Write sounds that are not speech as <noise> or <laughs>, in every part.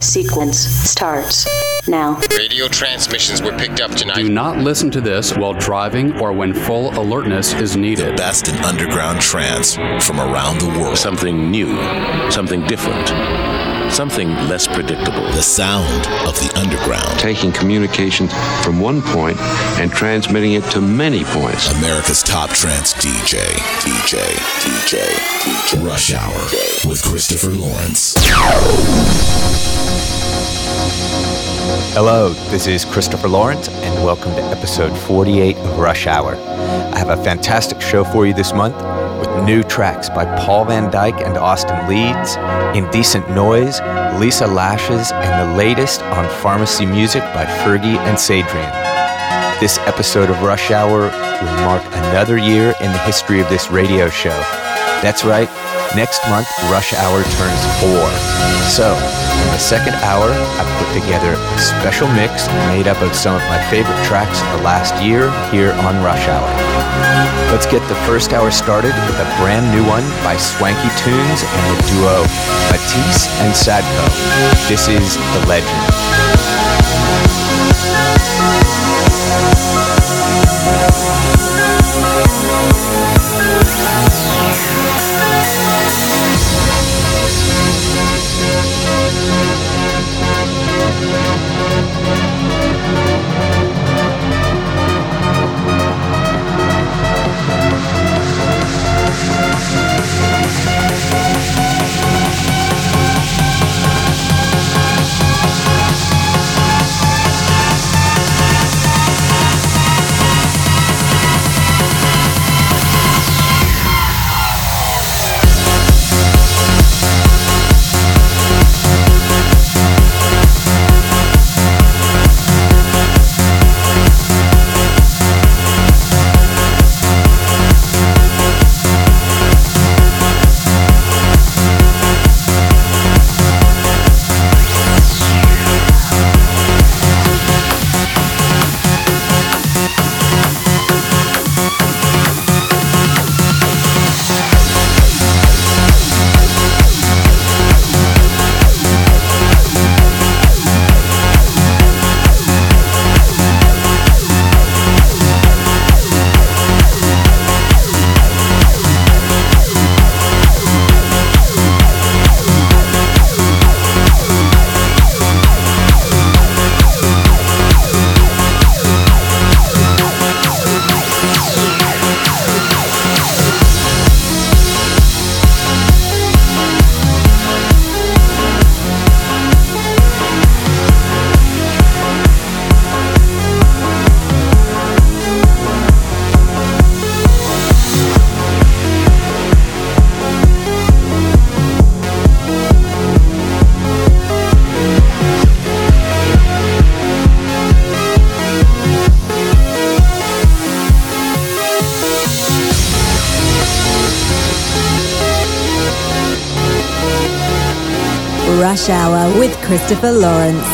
Sequence starts now. Radio transmissions were picked up tonight. Do not listen to this while driving or when full alertness is needed. Best in underground trance from around the world. Something new, something different, something less predictable. The sound of the underground. Taking communications from one point and transmitting it to many points. America's top trance DJ. DJ. DJ. DJ. Rush Hour with Christopher Lawrence. Hello, this is Christopher Lawrence, and welcome to episode 48 of Rush Hour. I have a fantastic show for you this month with new tracks by Paul Van Dyk and Austin Leeds, Indecent Noise, Lisa Lashes, and the latest on Pharmacy Music by Fergie and Sadrian. This episode of Rush Hour will mark another year in the history of this radio show. That's right, next month Rush Hour turns four. So, in the second hour, I've put together a special mix made up of some of my favorite tracks of the last year here on Rush Hour. Let's get the first hour started with a brand new one by Swanky Tunes and the duo Matisse and Sadko. This is The Legend. Christopher Lawrence.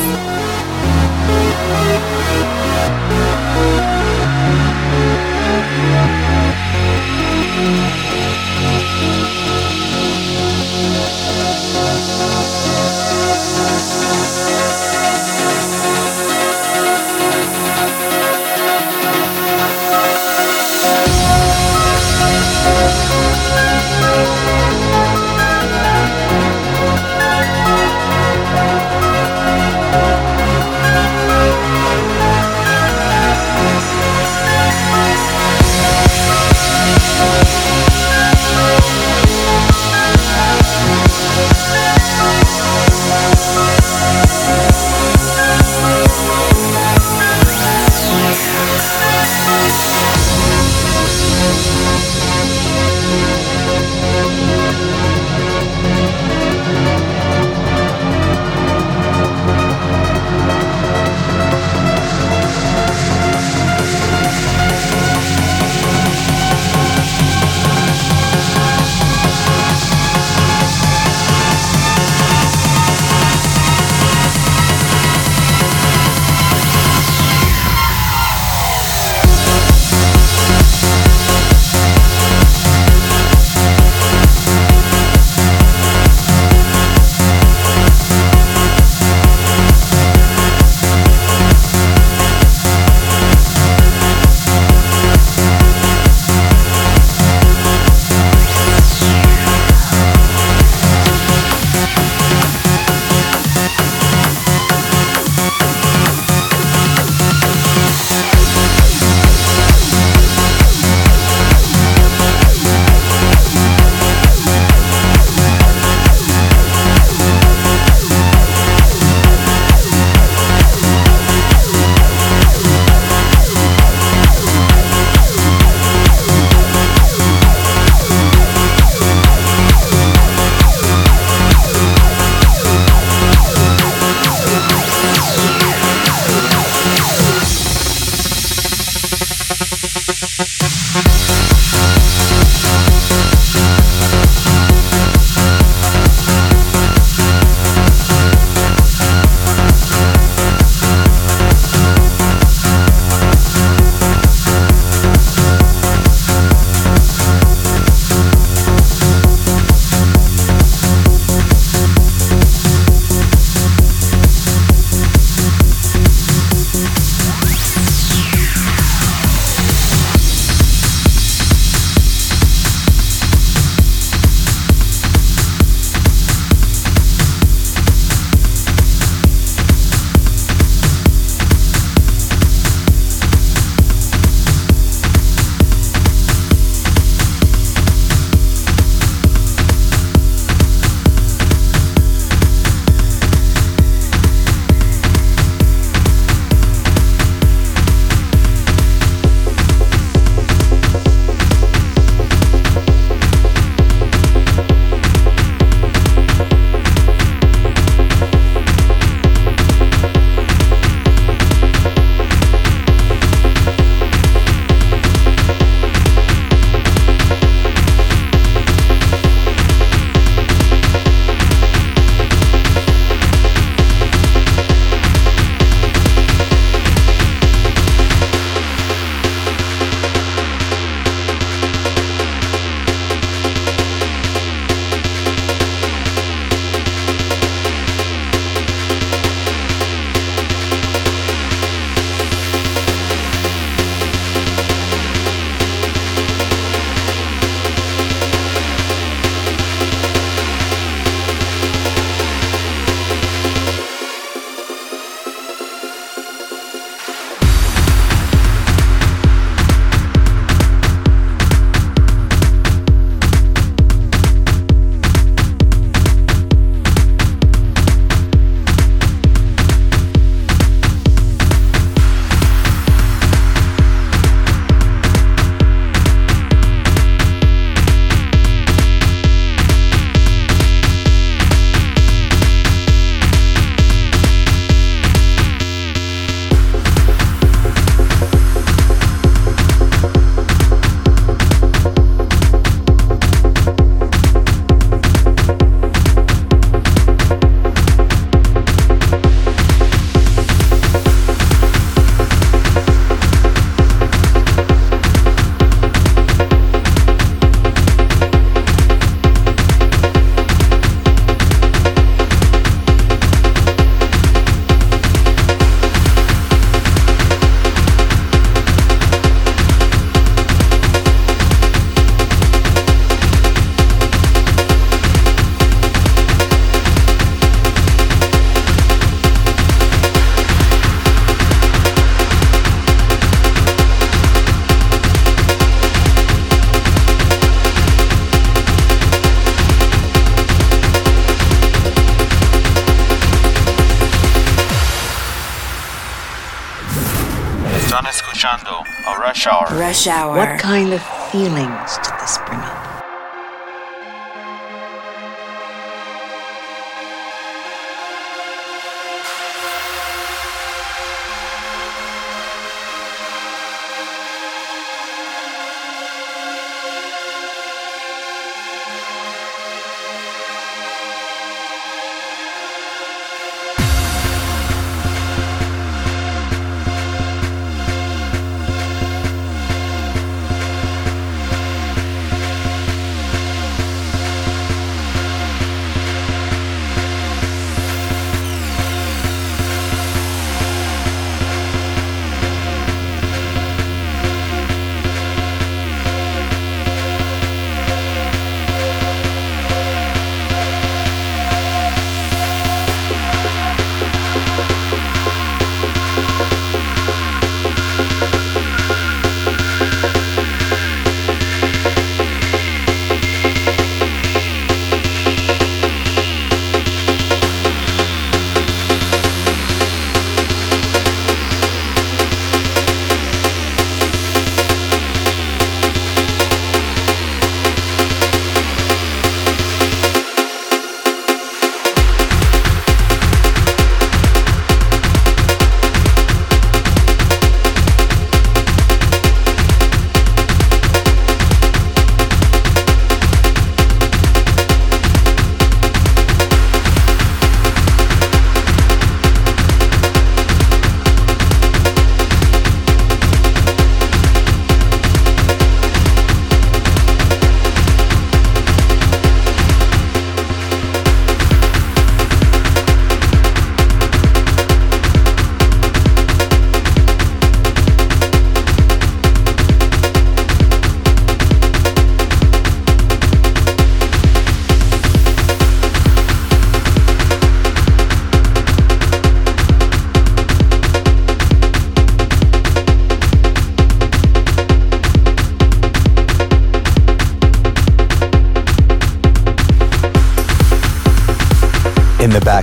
Hour. What kind of feelings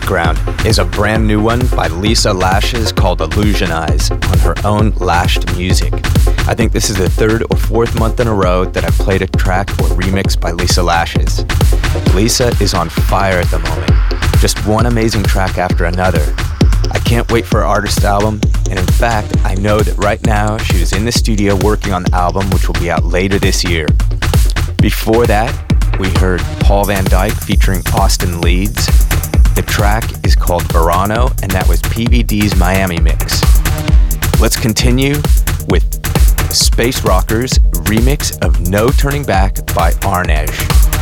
background is a brand new one by Lisa Lashes called Illusionize on her own Lashed Music. I think this is the third or fourth month in a row that I've played a track or remix by Lisa Lashes. Lisa is on fire at the moment, just one amazing track after another. I can't wait for her artist album, and in fact, I know that right now she is in the studio working on the album, which will be out later this year. Before that, we heard Paul Van Dyk featuring Austin Leeds the track is called Verano, and that was PVD's Miami mix. Let's continue with Space Rockers remix of No Turning Back by Arnej.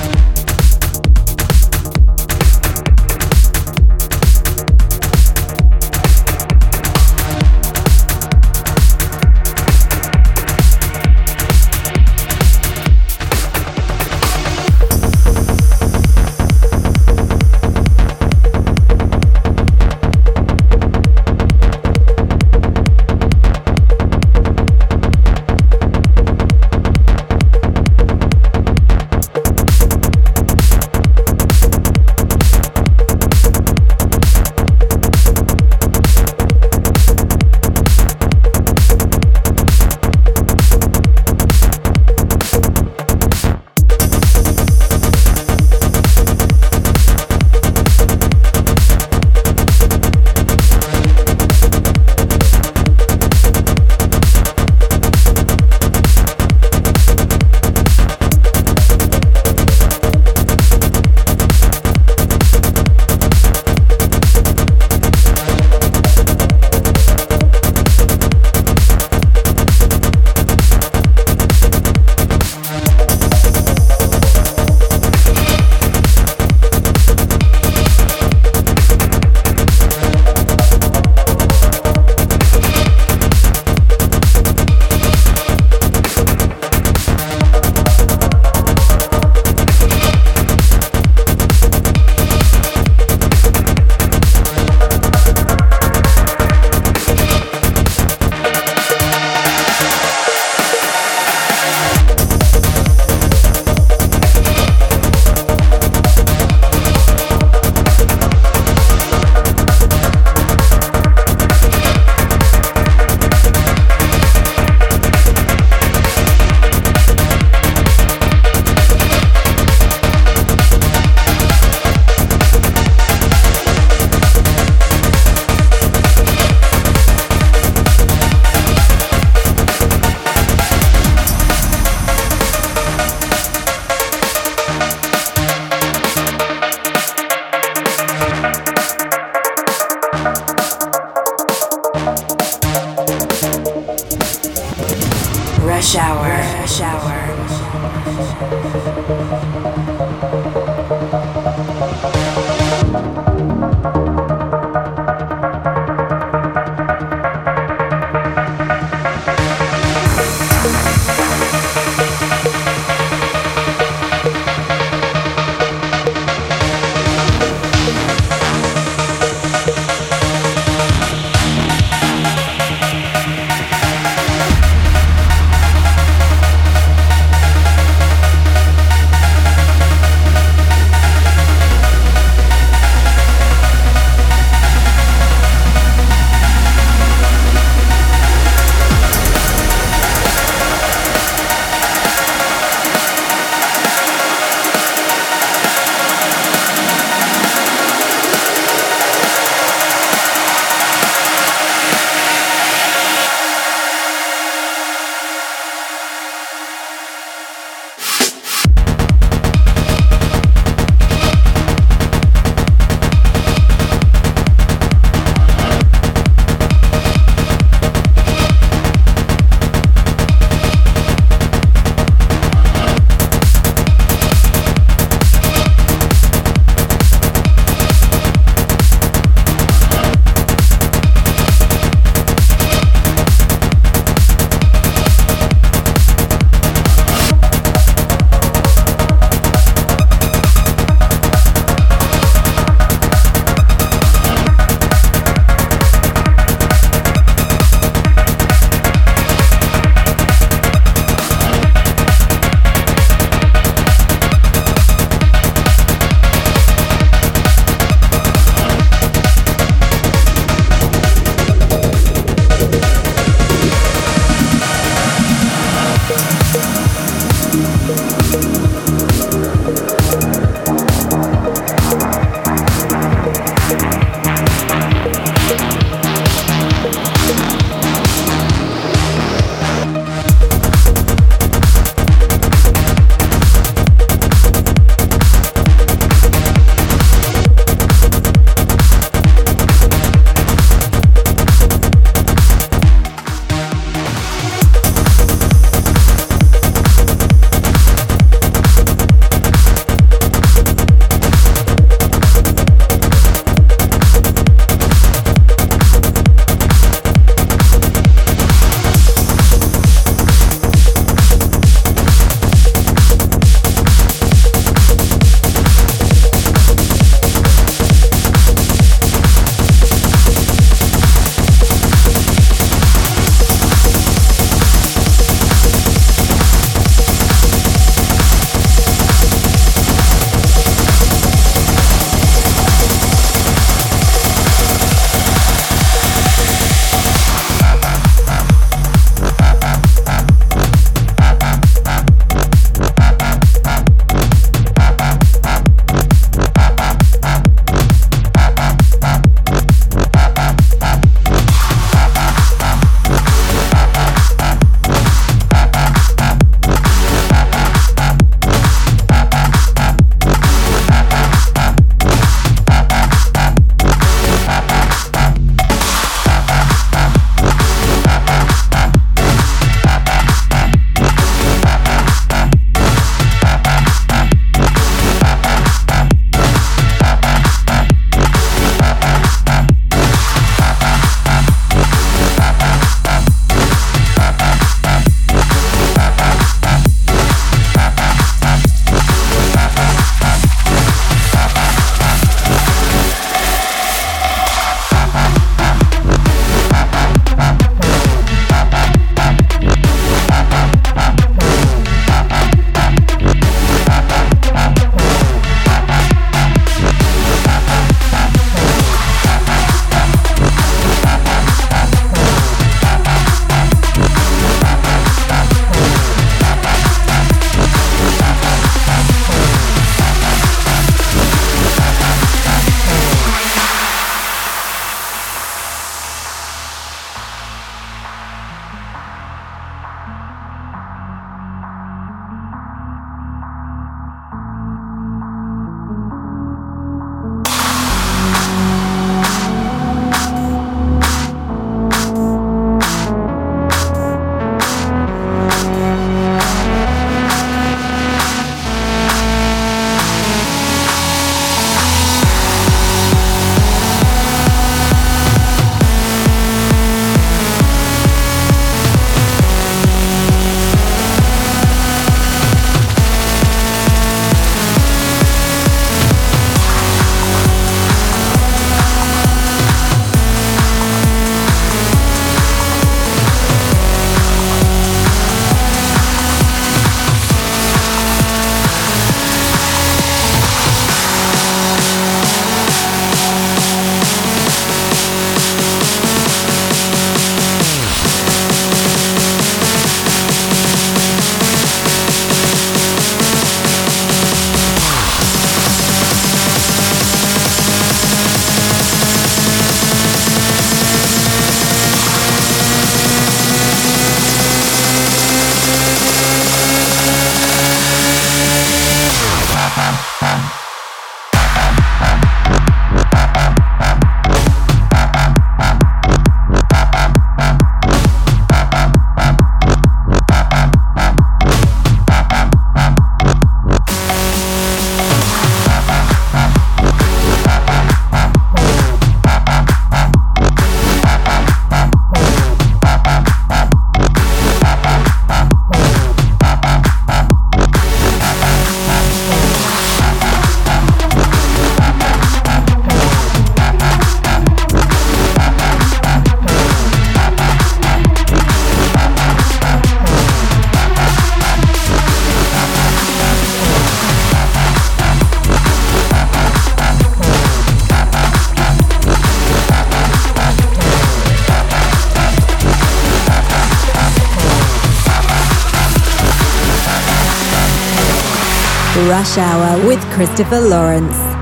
Rush Hour with Christopher Lawrence.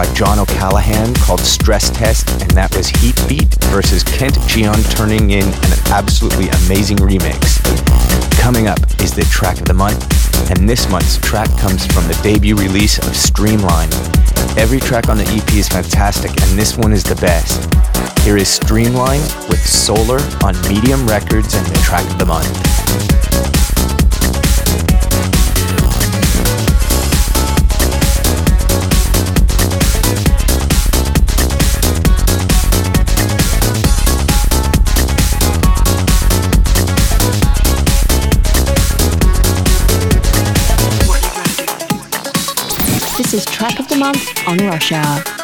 By John O'Callaghan called Stress Test, and that was Heat Beat versus Kent Gian turning in an absolutely amazing remix. Coming up is the track of the month, and this month's track comes from the debut release of Streamline. Every track on the EP is fantastic, and this one is the best. Here is Streamline with Solar on Medium Records and the track of the month. This is Track of the Month on Rush Hour.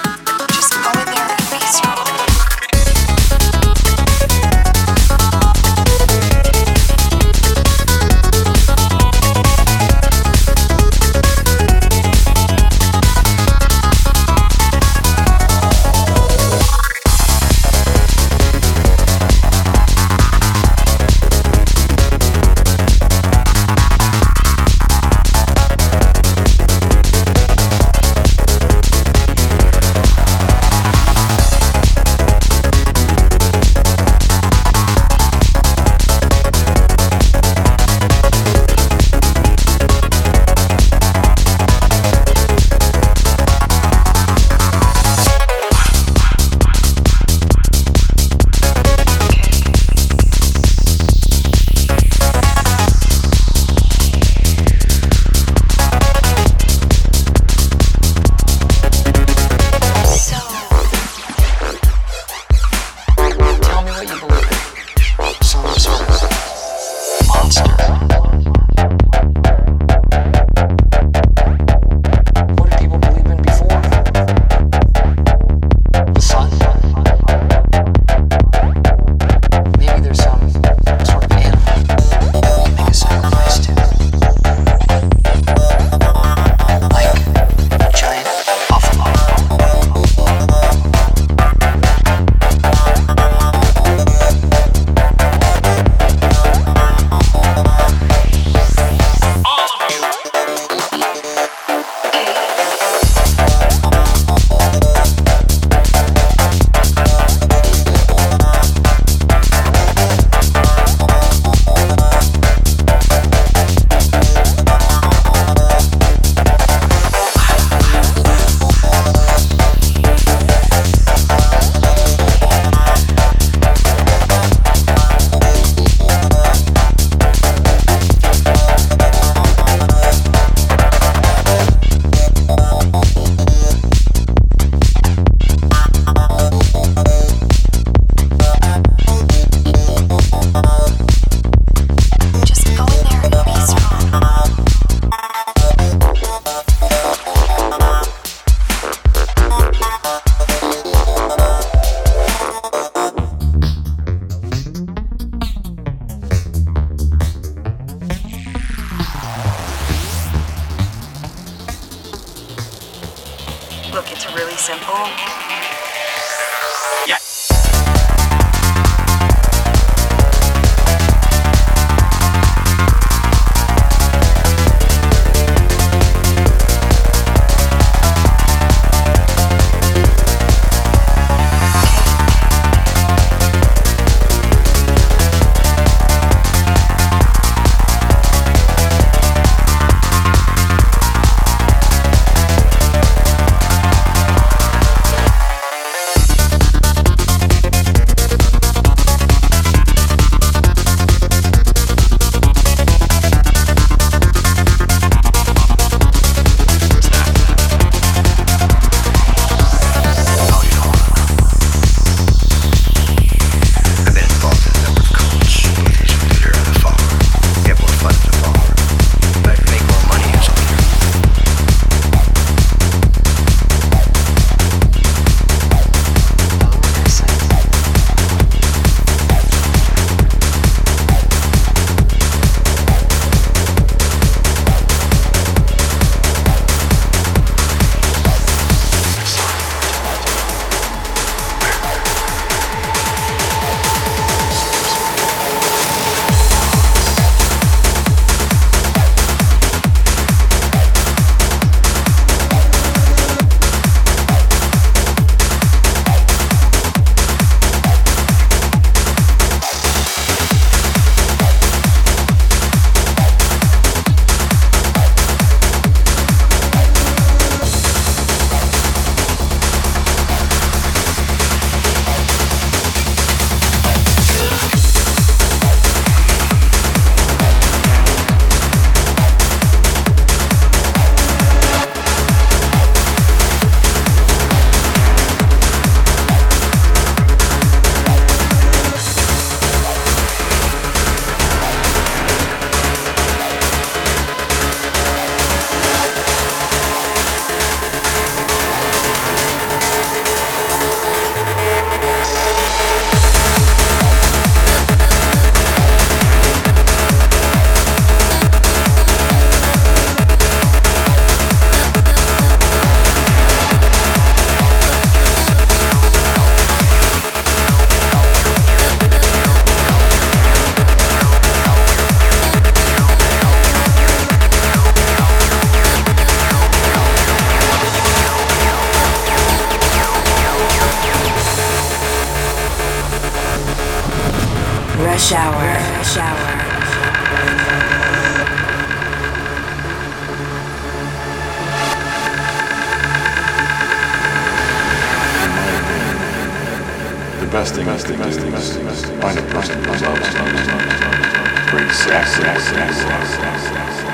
Great sex, sex, sex, sex, sex, sex.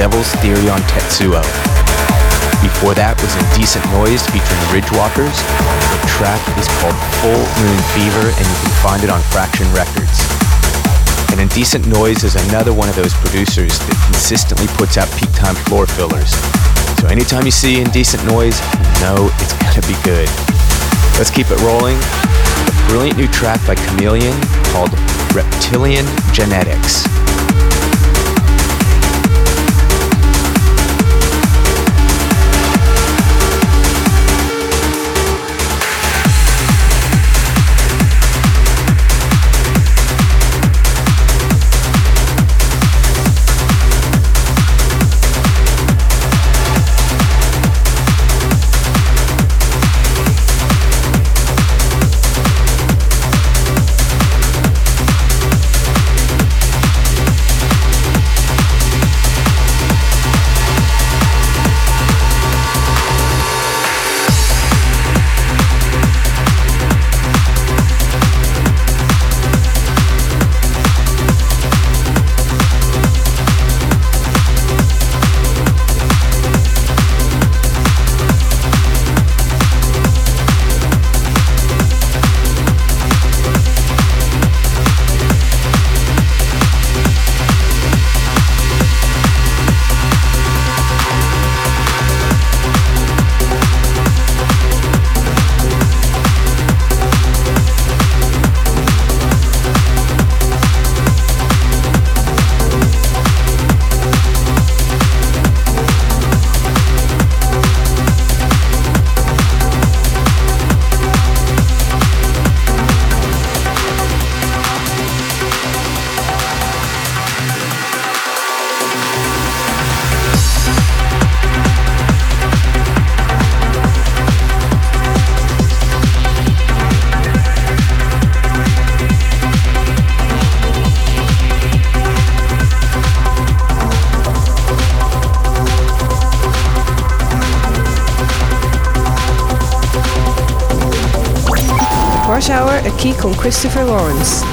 Devil's Theory on Tetsuo. Before that was Indecent Noise featuring Ridgewalkers. The track is called Full Moon Fever, and you can find it on Fraction Records. And Indecent Noise is another one of those producers that consistently puts out peak time floor fillers. So anytime you see Indecent Noise, you know it's <laughs> gonna be good. Let's keep it rolling. A brilliant new track by Chameleon called Reptilian Genetics. Christopher Lawrence.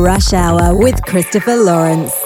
Rush Hour with Christopher Lawrence.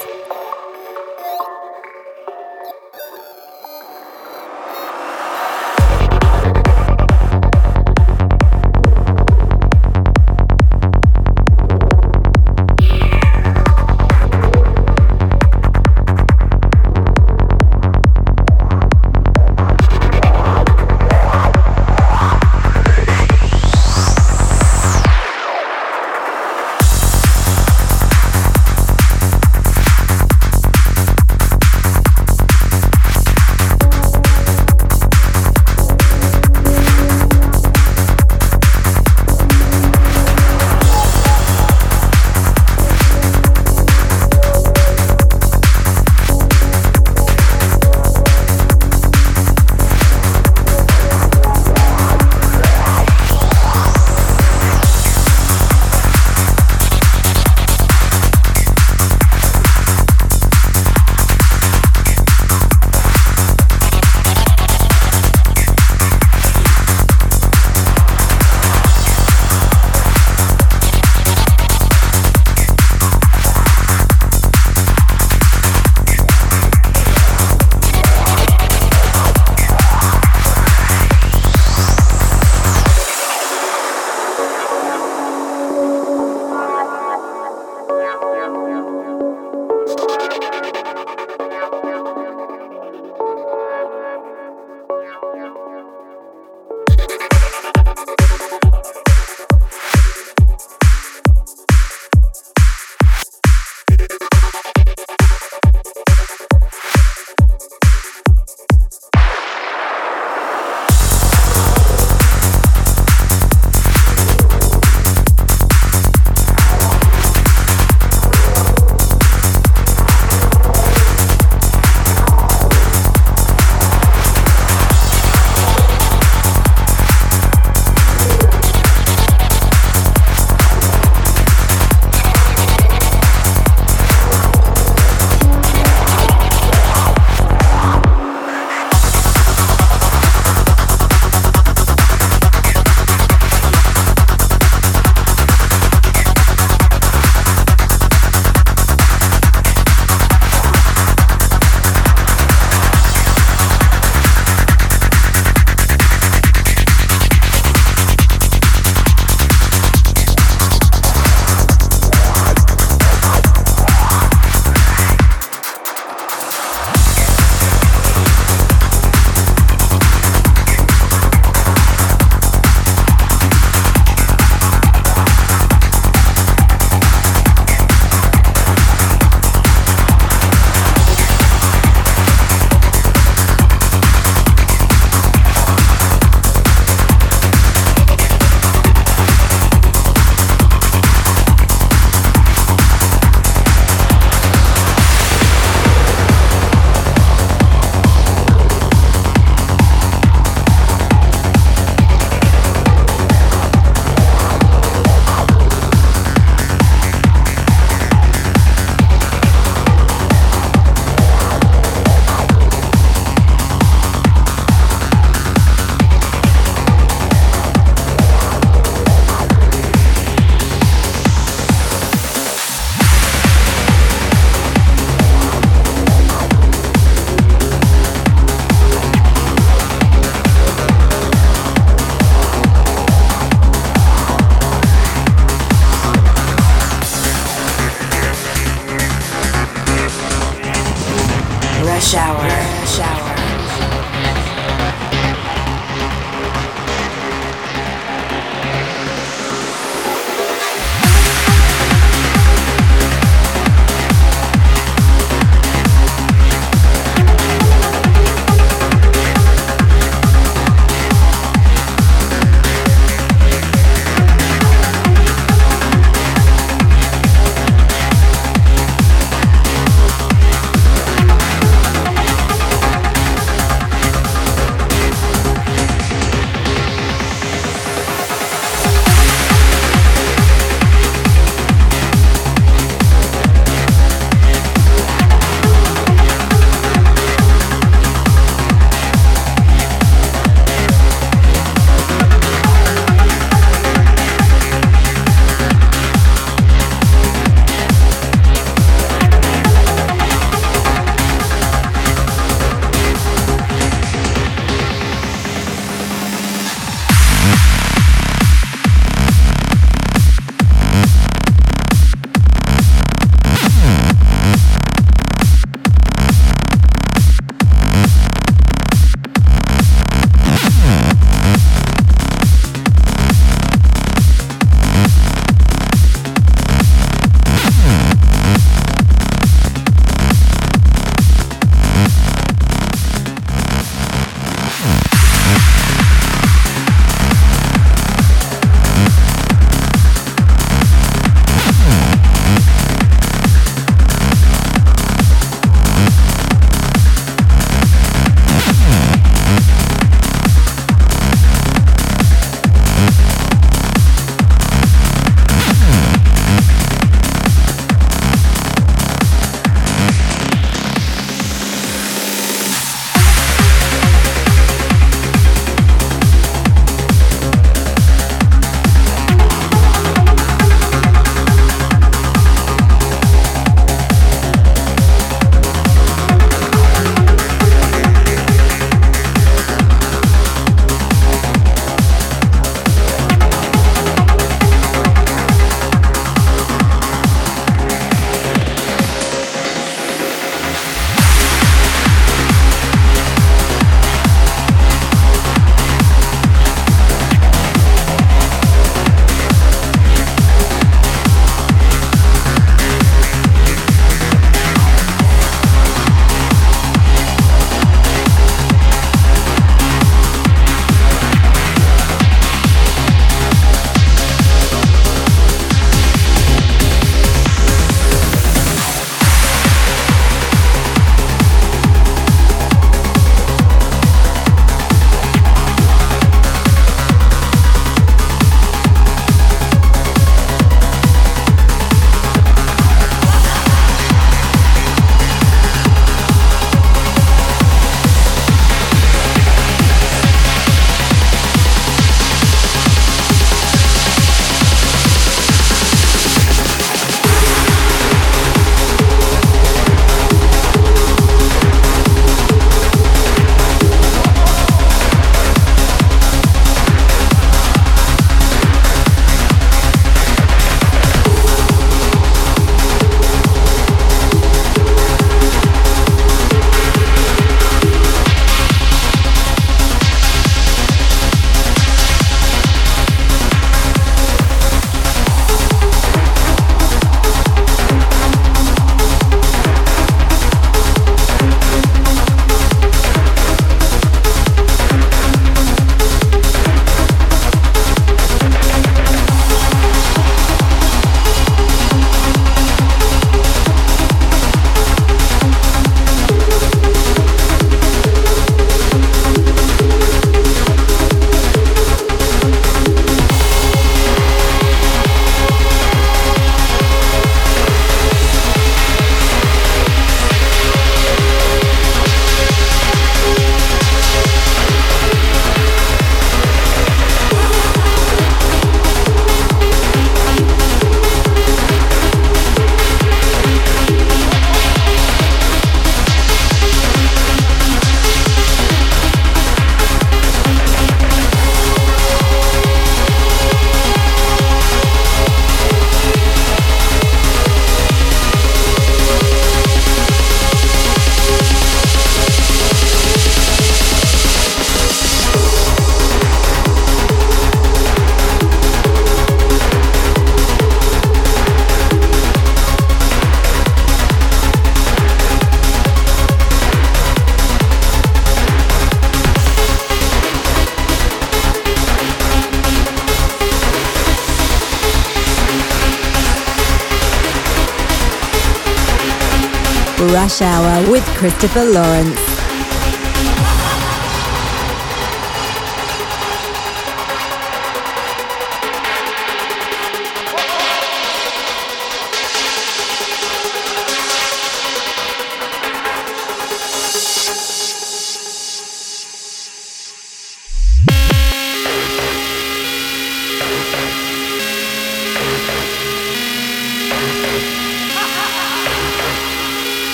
Hour with Christopher Lawrence.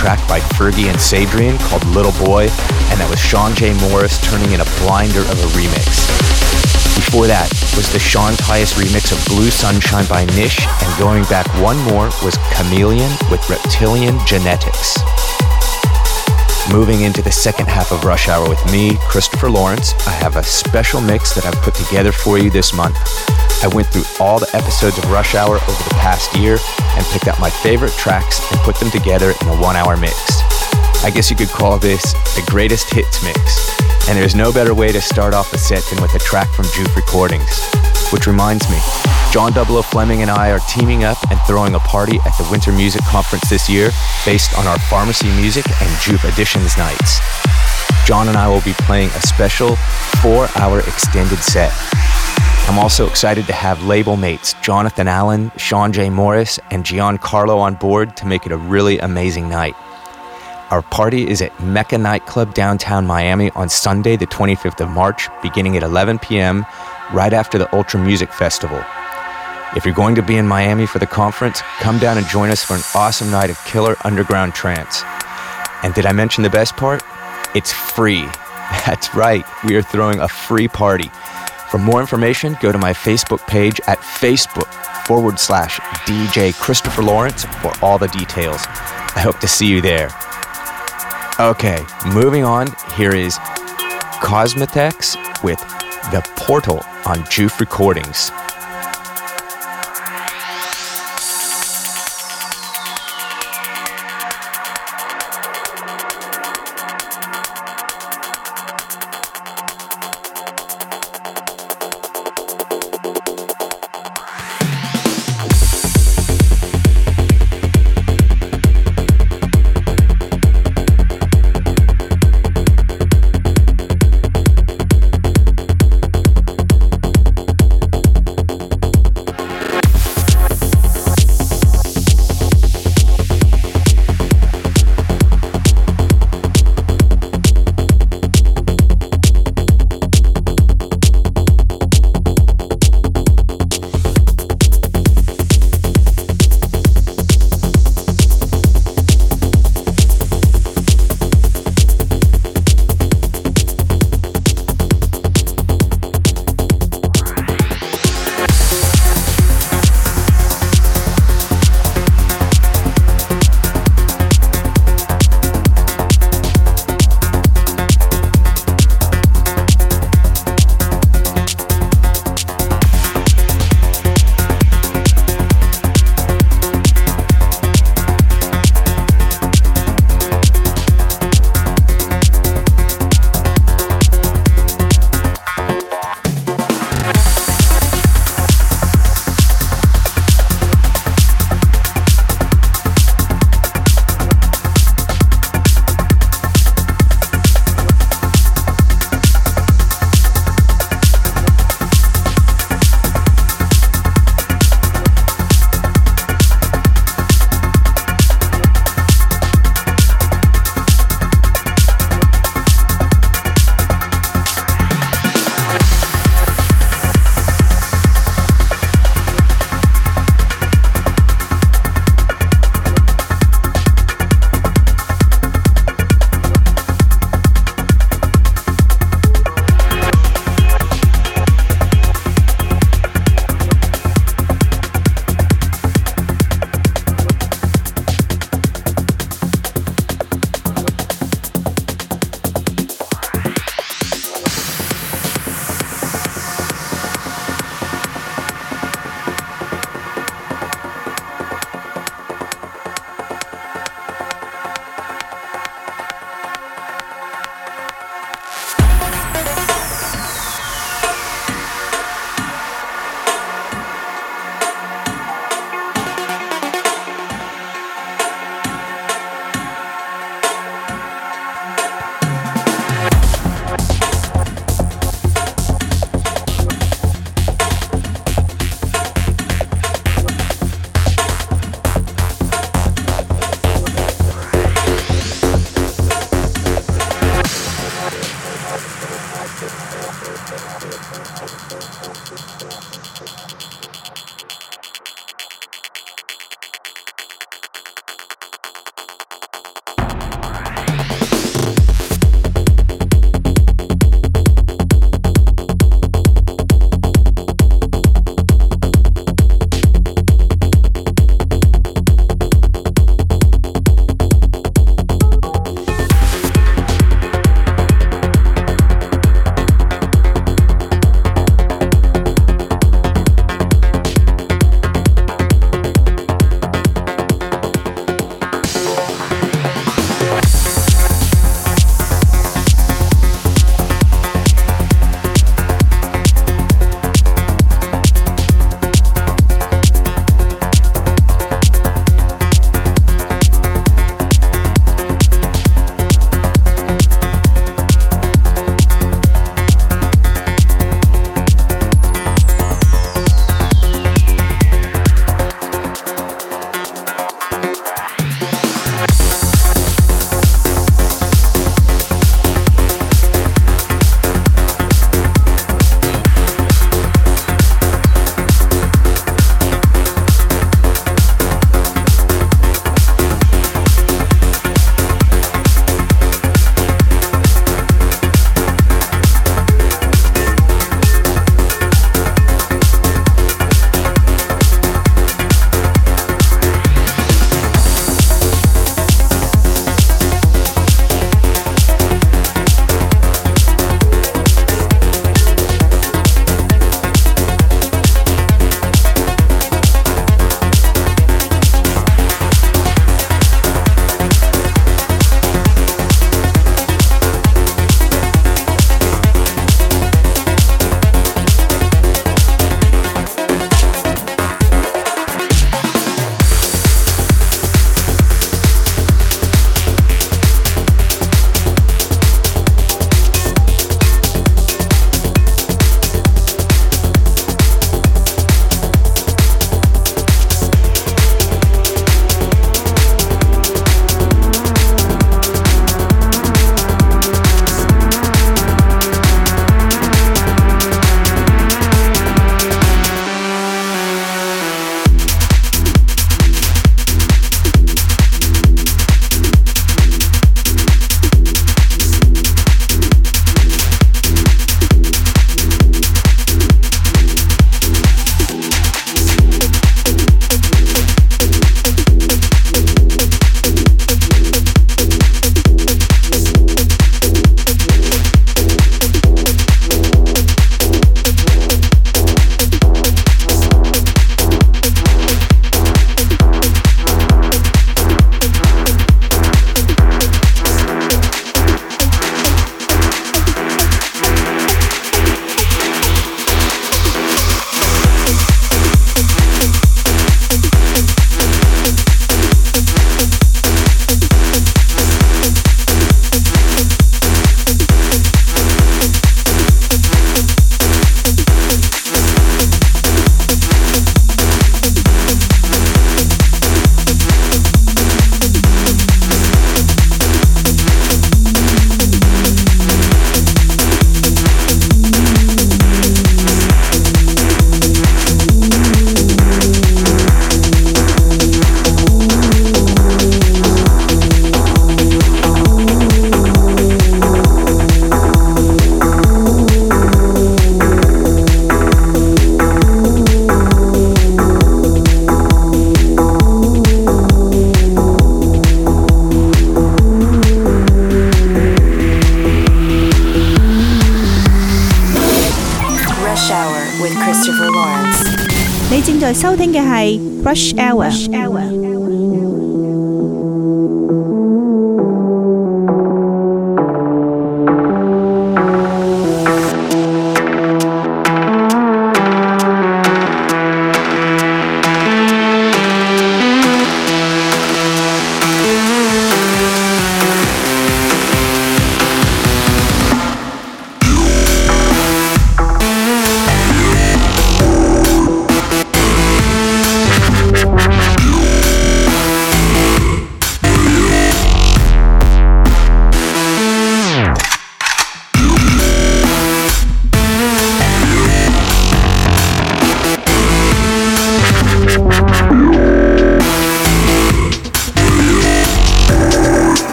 Track by Fergie and Sadrian called Little Boy, and that was Sean J. Morris turning in a blinder of a remix. Before that was the Sean Tyas remix of Blue Sunshine by Nish, and going back one more was Chameleon with Reptilian Genetics. Moving into the second half of Rush Hour with me, Christopher Lawrence, I have a special mix that I've put together for you this month. I went through all the episodes of Rush Hour over the past year and picked out my favorite tracks and put them together in a one hour mix. I guess you could call this the greatest hits mix. And there's no better way to start off a set than with a track from JOOF Recordings. Which reminds me, John Double Fleming and I are teaming up and throwing a party at the Winter Music Conference this year based on our Pharmacy Music and JOOF Editions nights. John and I will be playing a special four hour extended set. I'm also excited to have label mates Jonathan Allen, Sean J. Morris, and Giancarlo on board to make it a really amazing night. Our party is at Mecca Nightclub downtown Miami on Sunday, the 25th of March, beginning at 11 p.m., right after the Ultra Music Festival. If you're going to be in Miami for the conference, come down and join us for an awesome night of killer underground trance. And did I mention the best part? It's free. <laughs> That's right, we are throwing a free party. For more information, go to my Facebook page at Facebook forward slash DJ Christopher Lawrence for all the details. I hope to see you there. Okay, moving on, here is Cosmetex with The Portal on JOOF Recordings.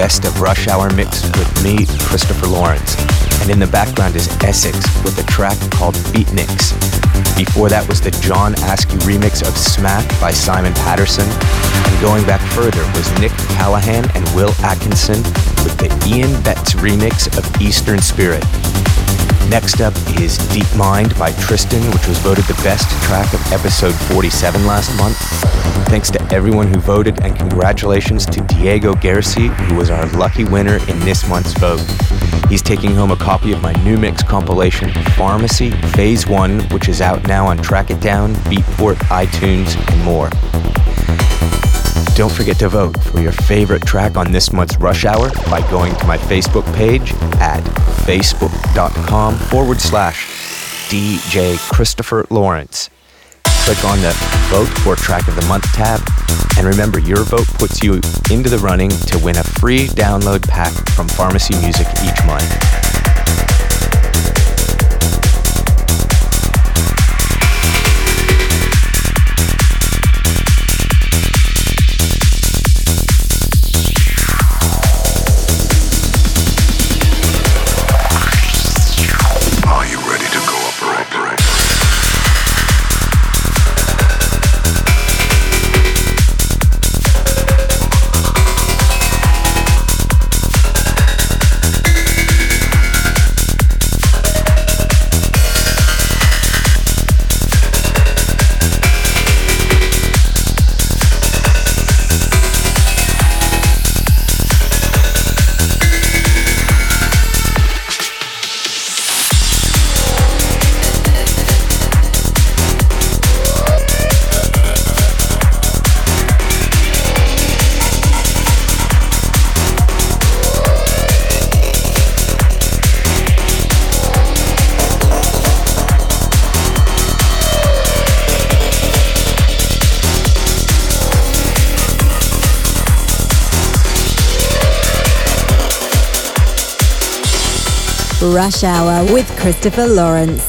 Best of Rush Hour mix with me, Christopher Lawrence. And in the background is Essex with a track called Beatniks. Before that was the John Askew remix of Smack by Simon Patterson. And going back further was Nick Callahan and Will Atkinson with the Ian Betts remix of Eastern Spirit. Next up is Deep Mind by Tristan, which was voted the best track of episode 47 last month. Thanks to everyone who voted, and congratulations to Diego Garci, who was our lucky winner in this month's vote. He's taking home a copy of my new mix compilation, Pharmacy Phase 1, which is out now on Track It Down, Beatport, iTunes, and more. Don't forget to vote for your favorite track on this month's Rush Hour by going to my Facebook page at facebook.com forward slash DJ Christopher Lawrence. Click on the Vote for Track of the Month tab. And remember, your vote puts you into the running to win a free download pack from Pharmacy Music each month. Rush Hour with Christopher Lawrence.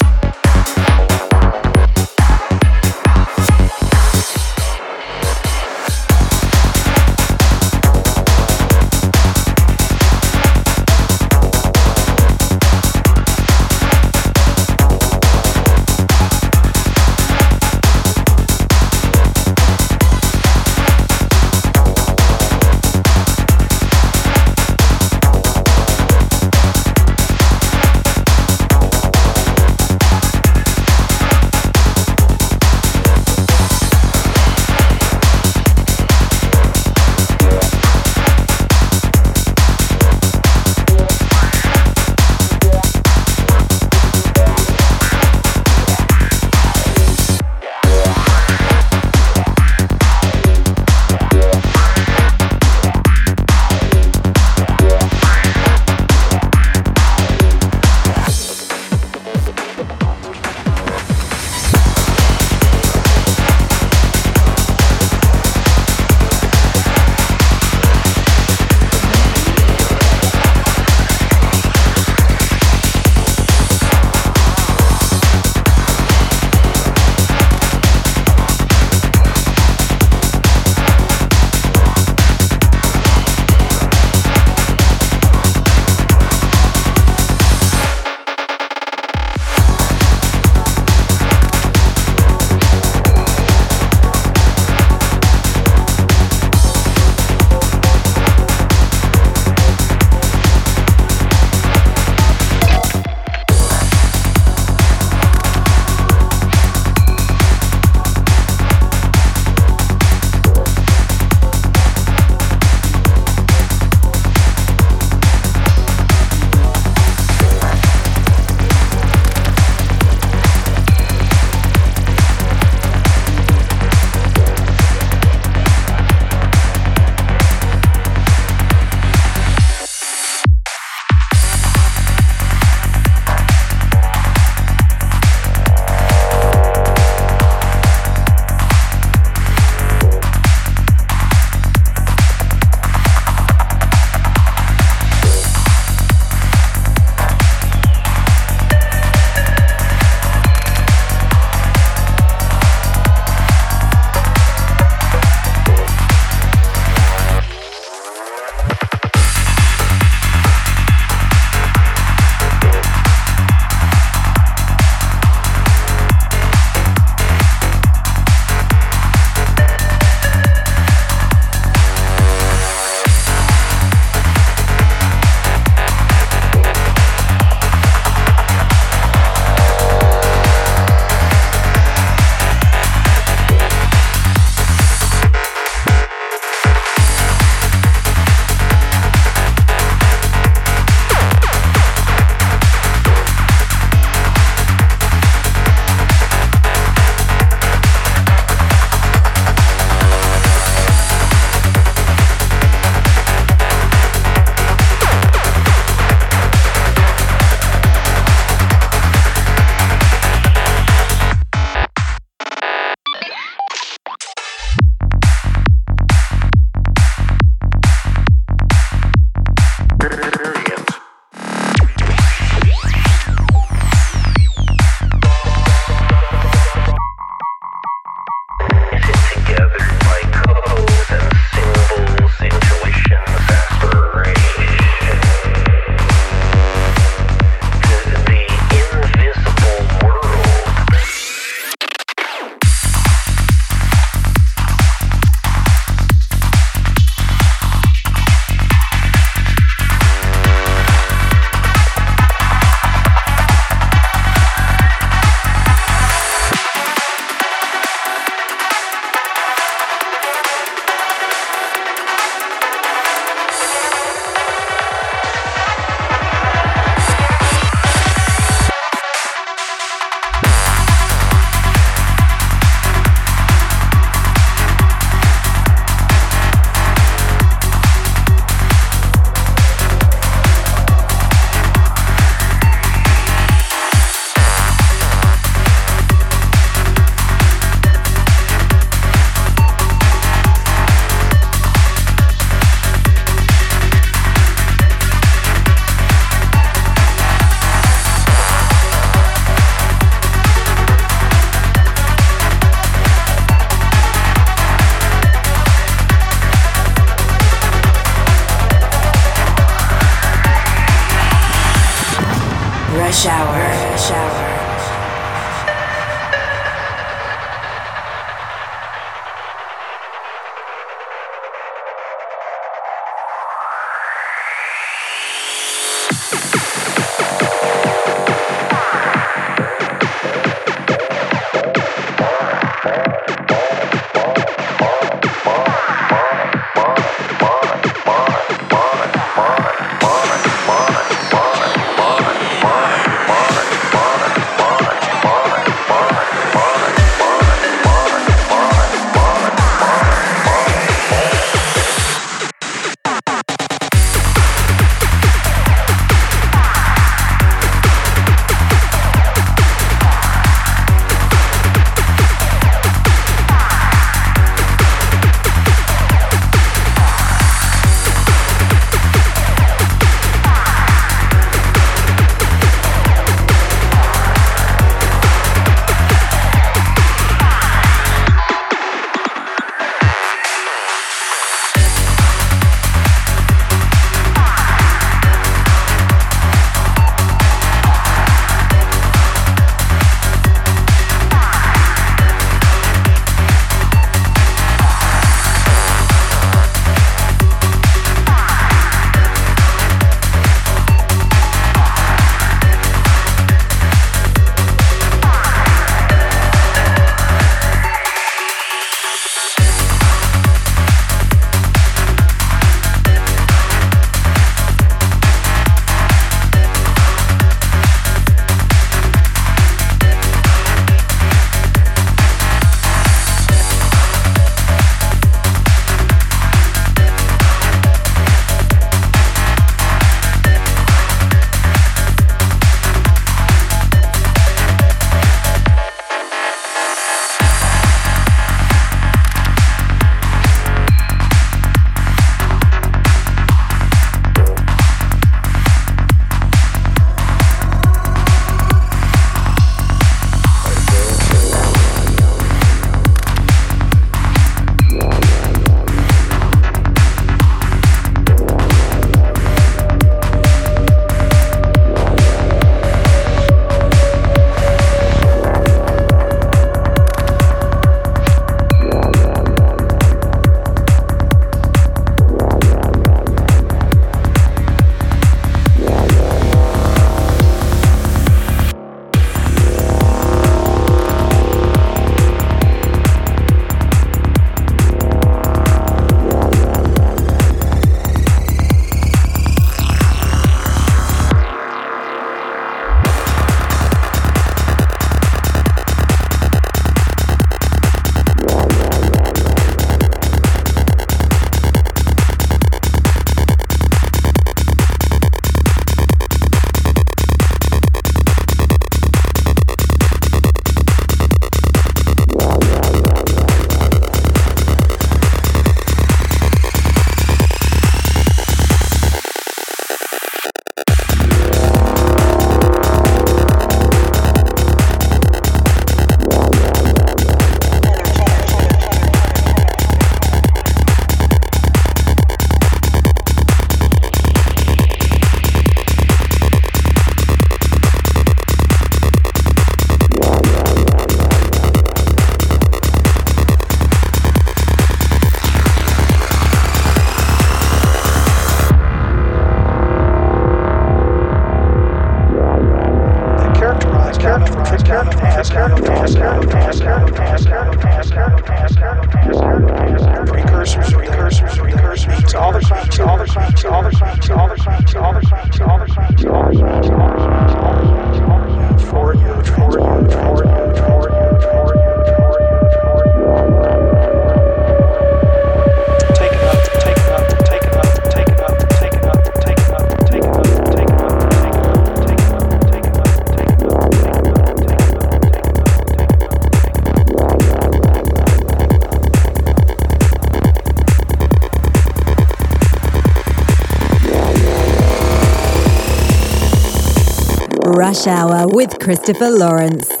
Rush Hour with Christopher Lawrence.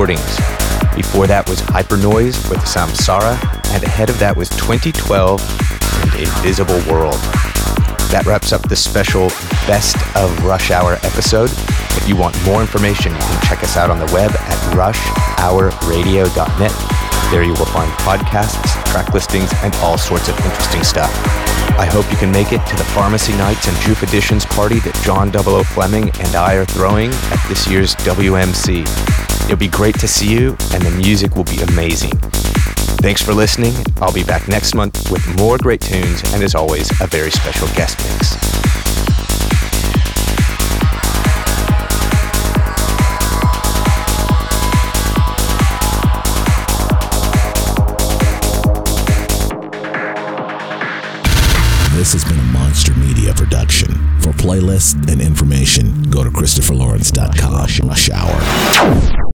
Recordings. Before that was Hypernoise with Samsara, and ahead of that was 2012 and Invisible World. That wraps up this special Best of Rush Hour episode. If you want more information, you can check us out on the web at rushhourradio.net. There you will find podcasts, track listings, and all sorts of interesting stuff. I hope you can make it to the Pharmacy Nights and JOOF Editions party that John 00 Fleming and I are throwing at this year's WMC. It'll be great to see you, and the music will be amazing. Thanks for listening. I'll be back next month with more great tunes and, as always, a very special guest mix. This has been a Monster Media production. For playlists and information, go to ChristopherLawrence.com. Rush Hour.